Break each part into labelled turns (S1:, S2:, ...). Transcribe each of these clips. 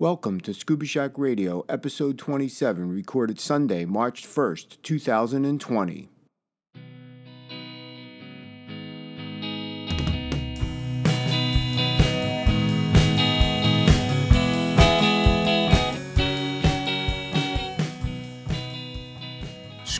S1: Welcome to Scuba Shack Radio, episode 27, recorded Sunday, March 1st, 2020.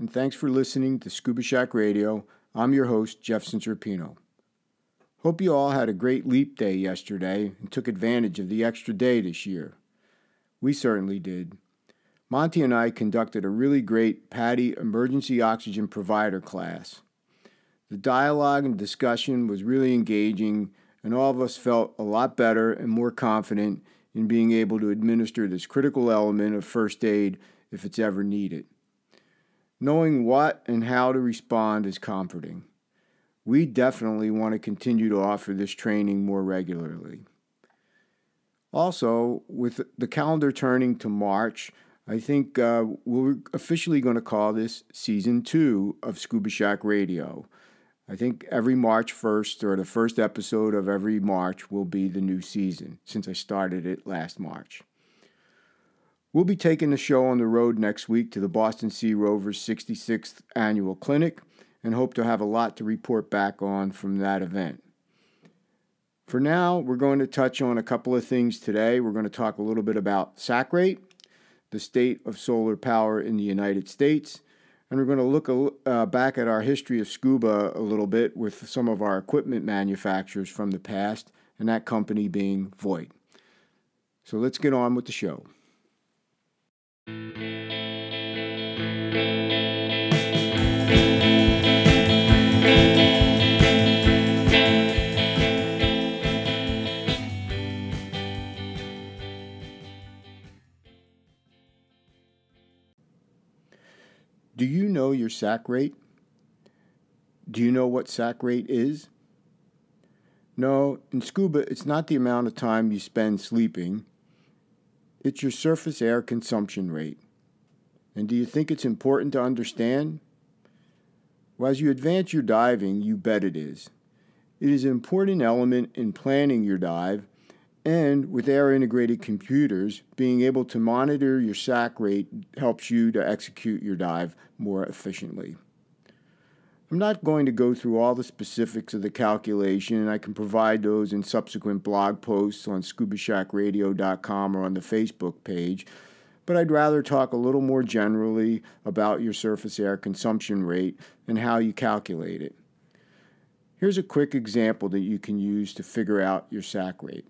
S1: and thanks for listening to Scuba Shack Radio. I'm your host, Jeff Centropino. Hope you all had a great leap day yesterday and took advantage of the extra day this year. We certainly did. Monty and I conducted a really great PADI emergency oxygen provider class. The dialogue and discussion was really engaging, and all of us felt a lot better and more confident in being able to administer this critical element of first aid if it's ever needed. Knowing what and how to respond is comforting. We definitely want to continue to offer this training more regularly. Also, with the calendar turning to March, I think uh, we're officially going to call this season two of Scuba Shack Radio. I think every March 1st or the first episode of every March will be the new season since I started it last March. We'll be taking the show on the road next week to the Boston Sea Rovers 66th annual clinic and hope to have a lot to report back on from that event. For now, we're going to touch on a couple of things today. We're going to talk a little bit about SAC rate, the state of solar power in the United States, and we're going to look uh, back at our history of scuba a little bit with some of our equipment manufacturers from the past, and that company being Voit. So let's get on with the show. Do you know your SAC rate? Do you know what SAC rate is? No, in scuba, it's not the amount of time you spend sleeping, it's your surface air consumption rate. And do you think it's important to understand? Well, as you advance your diving, you bet it is. It is an important element in planning your dive, and with air integrated computers, being able to monitor your SAC rate helps you to execute your dive more efficiently. I'm not going to go through all the specifics of the calculation, and I can provide those in subsequent blog posts on scubashackradio.com or on the Facebook page. But I'd rather talk a little more generally about your surface air consumption rate and how you calculate it. Here's a quick example that you can use to figure out your SAC rate.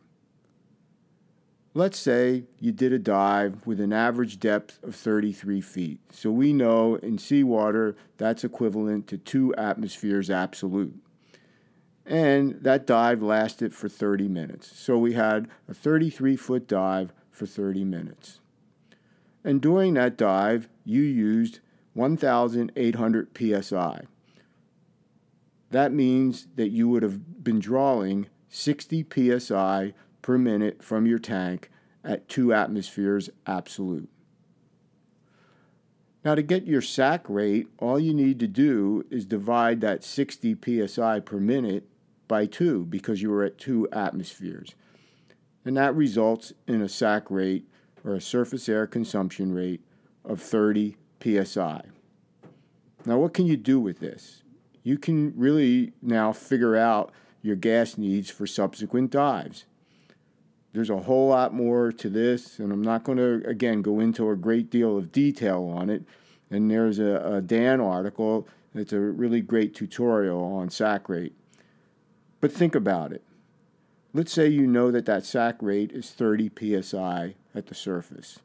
S1: Let's say you did a dive with an average depth of 33 feet. So we know in seawater that's equivalent to two atmospheres absolute. And that dive lasted for 30 minutes. So we had a 33 foot dive for 30 minutes. And during that dive, you used 1,800 psi. That means that you would have been drawing 60 psi per minute from your tank at two atmospheres absolute. Now, to get your SAC rate, all you need to do is divide that 60 psi per minute by 2 because you were at 2 atmospheres. And that results in a SAC rate or a surface air consumption rate of 30 psi. Now, what can you do with this? You can really now figure out your gas needs for subsequent dives there's a whole lot more to this, and I'm not going to, again, go into a great deal of detail on it. And there's a, a Dan article that's a really great tutorial on SAC rate. But think about it. Let's say you know that that SAC rate is 30 psi at the surface.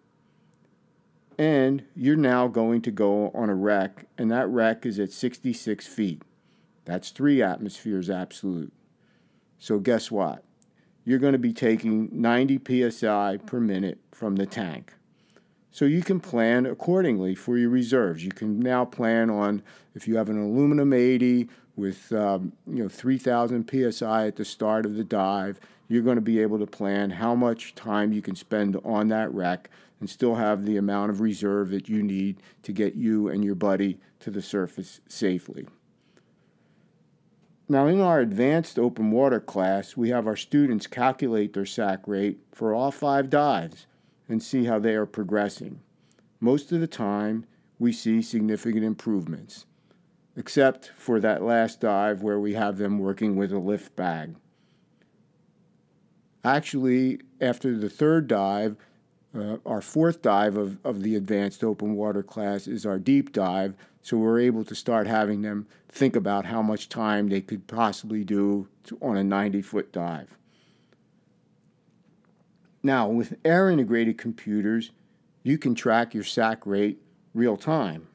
S1: And you're now going to go on a wreck, and that wreck is at 66 feet. That's three atmospheres absolute. So, guess what? You're going to be taking 90 psi per minute from the tank. So you can plan accordingly for your reserves. You can now plan on if you have an aluminum 80 with um, you know 3,000 psi at the start of the dive, you're going to be able to plan how much time you can spend on that wreck and still have the amount of reserve that you need to get you and your buddy to the surface safely. Now, in our advanced open water class, we have our students calculate their SAC rate for all five dives and see how they are progressing. Most of the time, we see significant improvements, except for that last dive where we have them working with a lift bag. Actually, after the third dive, uh, our fourth dive of, of the advanced open water class is our deep dive, so we're able to start having them think about how much time they could possibly do to, on a 90 foot dive. Now, with air integrated computers, you can track your SAC rate real time.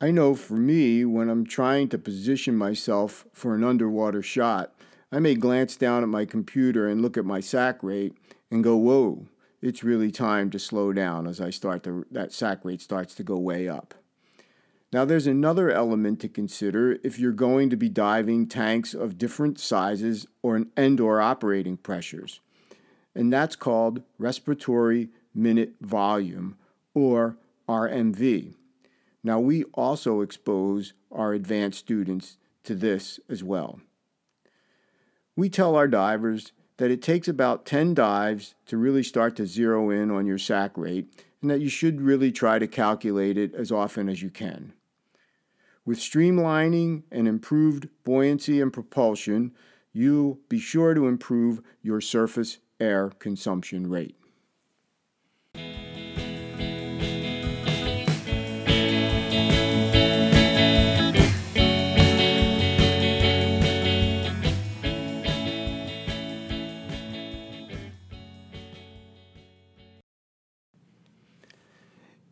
S1: I know for me, when I'm trying to position myself for an underwater shot, I may glance down at my computer and look at my SAC rate and go, whoa, it's really time to slow down as I start to, that SAC rate starts to go way up. Now, there's another element to consider if you're going to be diving tanks of different sizes or and or operating pressures and that's called respiratory minute volume, or RMV. Now, we also expose our advanced students to this as well. We tell our divers that it takes about 10 dives to really start to zero in on your SAC rate, and that you should really try to calculate it as often as you can. With streamlining and improved buoyancy and propulsion, you'll be sure to improve your surface air consumption rate.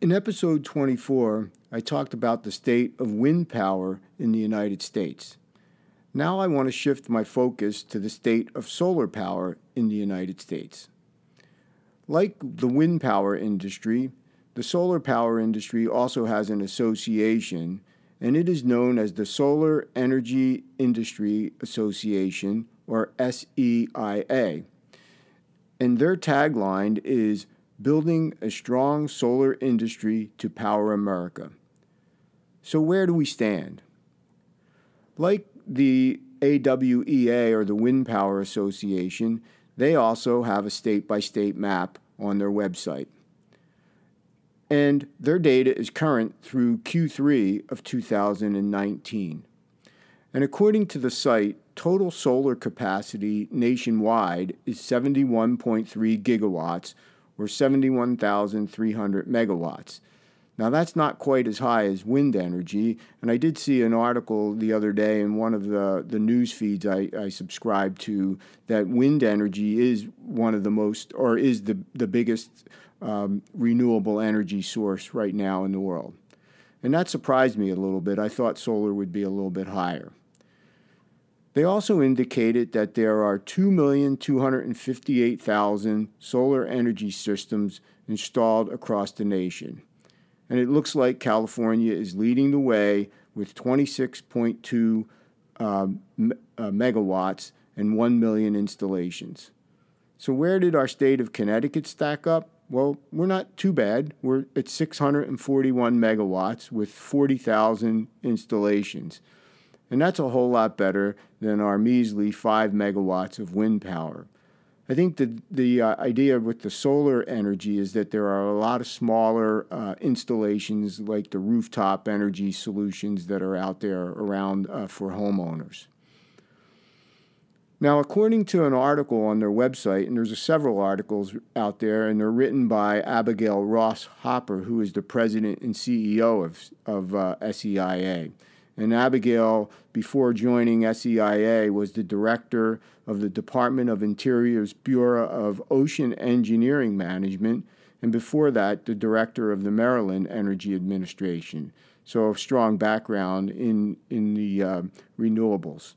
S1: In episode 24, I talked about the state of wind power in the United States. Now I want to shift my focus to the state of solar power in the United States. Like the wind power industry, the solar power industry also has an association, and it is known as the Solar Energy Industry Association, or SEIA. And their tagline is Building a Strong Solar Industry to Power America. So, where do we stand? Like the AWEA or the Wind Power Association, they also have a state by state map on their website. And their data is current through Q3 of 2019. And according to the site, total solar capacity nationwide is 71.3 gigawatts or 71,300 megawatts. Now, that's not quite as high as wind energy. And I did see an article the other day in one of the, the news feeds I, I subscribe to that wind energy is one of the most, or is the, the biggest um, renewable energy source right now in the world. And that surprised me a little bit. I thought solar would be a little bit higher. They also indicated that there are 2,258,000 solar energy systems installed across the nation and it looks like California is leading the way with 26.2 um, uh, megawatts and 1 million installations. So, where did our state of Connecticut stack up? Well, we're not too bad. We're at 641 megawatts with 40,000 installations. And that's a whole lot better than our measly 5 megawatts of wind power. I think the the uh, idea with the solar energy is that there are a lot of smaller uh, installations like the rooftop energy solutions that are out there around uh, for homeowners. Now, according to an article on their website, and there's several articles out there, and they're written by Abigail Ross Hopper, who is the president and CEO of, of uh, SEIA. And Abigail, before joining SEIA, was the director of the Department of Interior's Bureau of Ocean Engineering Management, and before that, the director of the Maryland Energy Administration. So, a strong background in, in the uh, renewables.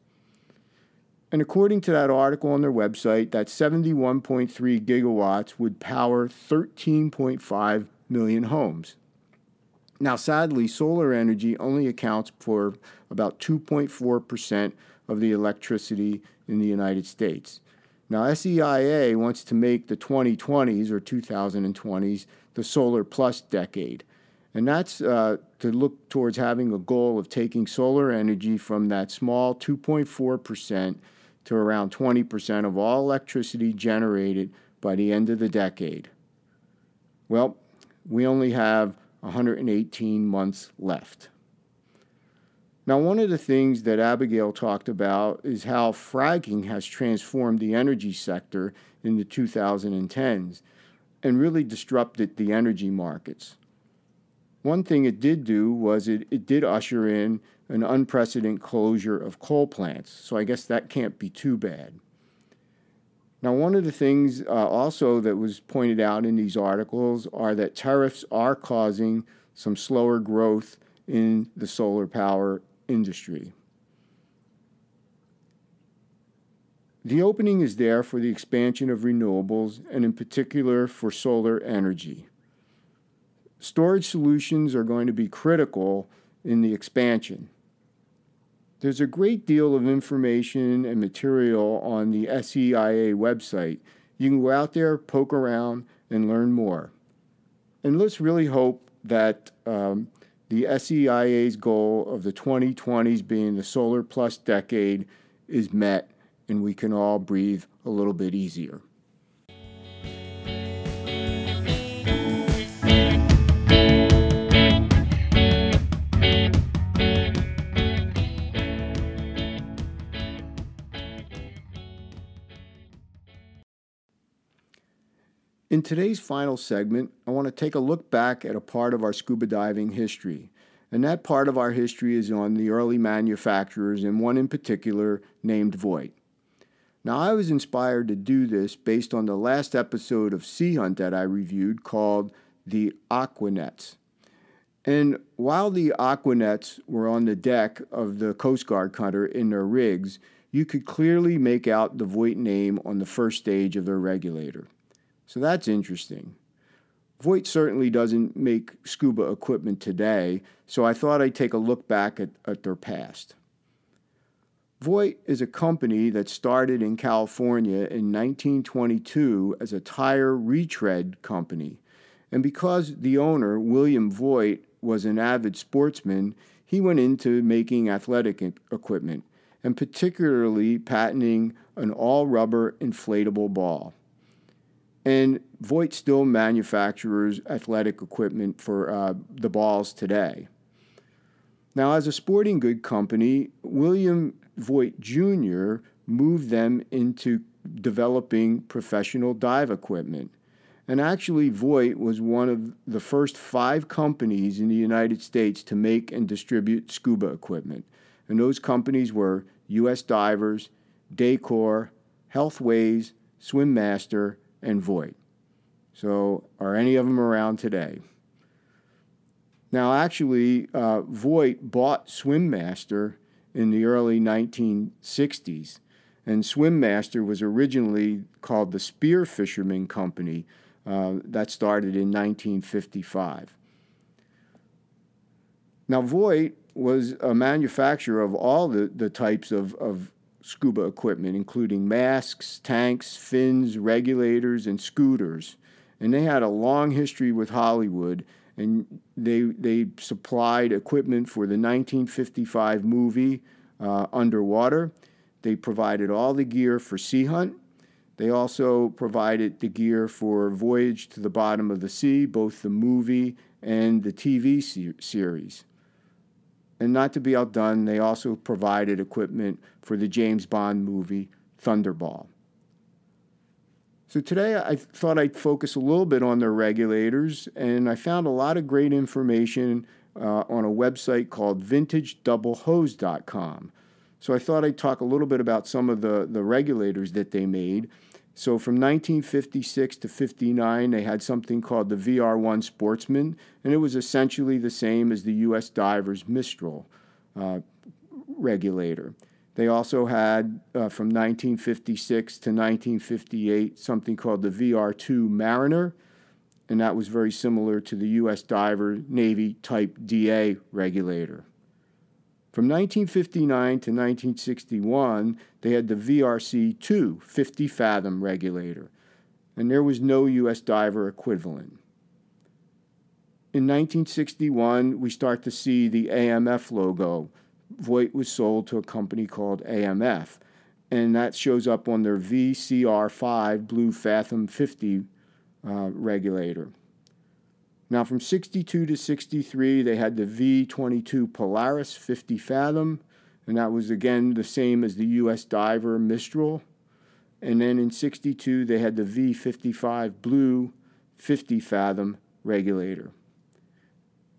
S1: And according to that article on their website, that 71.3 gigawatts would power 13.5 million homes. Now, sadly, solar energy only accounts for about 2.4% of the electricity in the United States. Now, SEIA wants to make the 2020s or 2020s the solar plus decade. And that's uh, to look towards having a goal of taking solar energy from that small 2.4% to around 20% of all electricity generated by the end of the decade. Well, we only have 118 months left. Now, one of the things that Abigail talked about is how fracking has transformed the energy sector in the 2010s and really disrupted the energy markets. One thing it did do was it, it did usher in an unprecedented closure of coal plants, so I guess that can't be too bad. Now, one of the things uh, also that was pointed out in these articles are that tariffs are causing some slower growth in the solar power industry. The opening is there for the expansion of renewables and, in particular, for solar energy. Storage solutions are going to be critical in the expansion. There's a great deal of information and material on the SEIA website. You can go out there, poke around, and learn more. And let's really hope that um, the SEIA's goal of the 2020s being the solar plus decade is met and we can all breathe a little bit easier. In today's final segment, I want to take a look back at a part of our scuba diving history. And that part of our history is on the early manufacturers, and one in particular named Voit. Now, I was inspired to do this based on the last episode of Sea Hunt that I reviewed called The Aquanauts. And while the Aquanauts were on the deck of the Coast Guard cutter in their rigs, you could clearly make out the Voit name on the first stage of their regulator. So that's interesting. Voit certainly doesn't make scuba equipment today, so I thought I'd take a look back at, at their past. Voit is a company that started in California in 1922 as a tire retread company. And because the owner, William Voit, was an avid sportsman, he went into making athletic equipment, and particularly patenting an all rubber inflatable ball. And Voit still manufactures athletic equipment for uh, the balls today. Now, as a sporting good company, William Voit Jr. moved them into developing professional dive equipment. And actually, Voit was one of the first five companies in the United States to make and distribute scuba equipment. And those companies were U.S. Divers, Dacor, Healthways, Swim-Master, and Voit. So, are any of them around today? Now, actually, uh, Voit bought Swim-Master in the early 1960s, and Swim-Master was originally called the Spear Fisherman Company. Uh, that started in 1955. Now, Voit was a manufacturer of all the, the types of, of scuba equipment, including masks, tanks, fins, regulators, and scooters. And they had a long history with Hollywood, and they, they supplied equipment for the 1955 movie uh, Underwater. They provided all the gear for Sea Hunt. They also provided the gear for Voyage to the Bottom of the Sea, both the movie and the TV series. And not to be outdone, they also provided equipment for the James Bond movie Thunderball. So today I thought I'd focus a little bit on their regulators, and I found a lot of great information uh, on a website called vintagedoublehose.com. So I thought I'd talk a little bit about some of the, the regulators that they made. So from 1956 to 59, they had something called the VR1 Sportsman, and it was essentially the same as the U.S. Divers Mistral uh, regulator. They also had uh, from 1956 to 1958 something called the VR2 Mariner, and that was very similar to the U.S. Diver Navy Type DA regulator. From 1959 to 1961, they had the VRC 2 50 fathom regulator, and there was no U.S. diver equivalent. In 1961, we start to see the AMF logo. Voit was sold to a company called AMF, and that shows up on their VCR5 Blue Fathom 50 uh, regulator. Now, from 62 to 63, they had the V 22 Polaris 50 Fathom, and that was again the same as the US Diver Mistral. And then in 62, they had the V 55 Blue 50 Fathom regulator.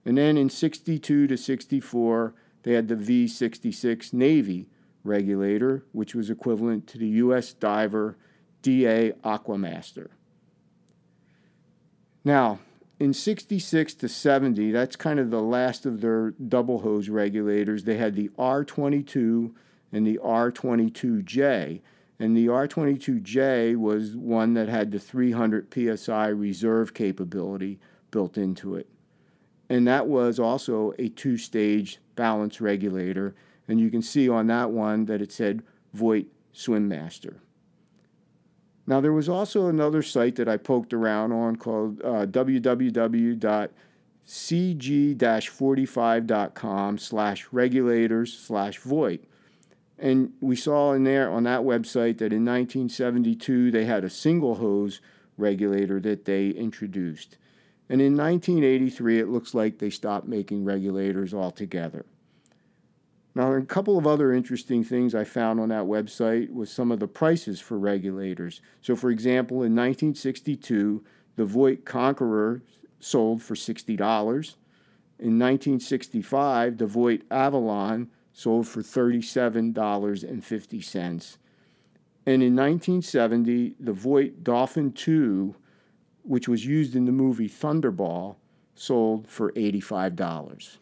S1: And then in 62 to 64, they had the V 66 Navy regulator, which was equivalent to the US Diver DA Aquamaster. Now, in 66 to 70, that's kind of the last of their double hose regulators. They had the R22 and the R22J. And the R22J was one that had the 300 psi reserve capability built into it. And that was also a two stage balance regulator. And you can see on that one that it said Voit Swim Master. Now, there was also another site that I poked around on called uh, www.cg-45.com slash regulators slash Voit. And we saw in there on that website that in 1972 they had a single hose regulator that they introduced. And in 1983, it looks like they stopped making regulators altogether. Now, a couple of other interesting things I found on that website was some of the prices for regulators. So, for example, in 1962, the Voit Conqueror sold for $60. In 1965, the Voit Avalon sold for $37.50. And in 1970, the Voit Dolphin II, which was used in the movie Thunderball, sold for $85.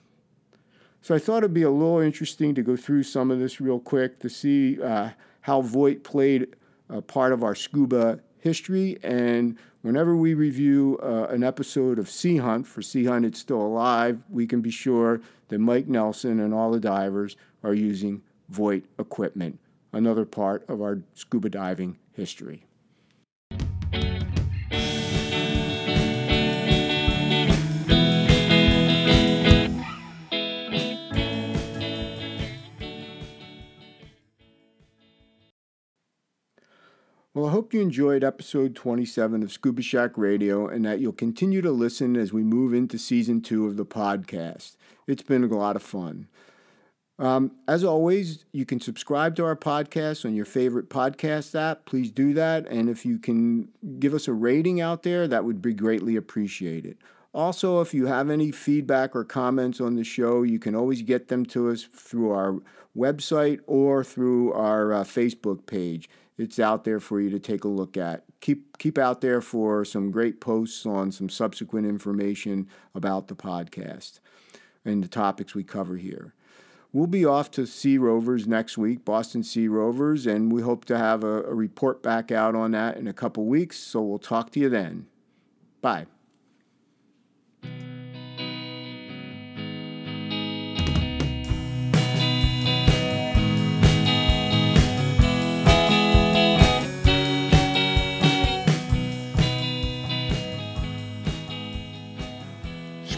S1: So I thought it'd be a little interesting to go through some of this real quick to see uh, how Voit played a part of our scuba history. And whenever we review uh, an episode of Sea Hunt, for Sea Hunt It's Still Alive, we can be sure that Mike Nelson and all the divers are using Voit equipment, another part of our scuba diving history. Well, I hope you enjoyed episode 27 of Scuba Shack Radio and that you'll continue to listen as we move into season two of the podcast. It's been a lot of fun. Um, as always, you can subscribe to our podcast on your favorite podcast app. Please do that. And if you can give us a rating out there, that would be greatly appreciated. Also, if you have any feedback or comments on the show, you can always get them to us through our website or through our uh, Facebook page it's out there for you to take a look at. Keep keep out there for some great posts on some subsequent information about the podcast and the topics we cover here. We'll be off to Sea Rovers next week, Boston Sea Rovers, and we hope to have a, a report back out on that in a couple weeks. So we'll talk to you then. Bye.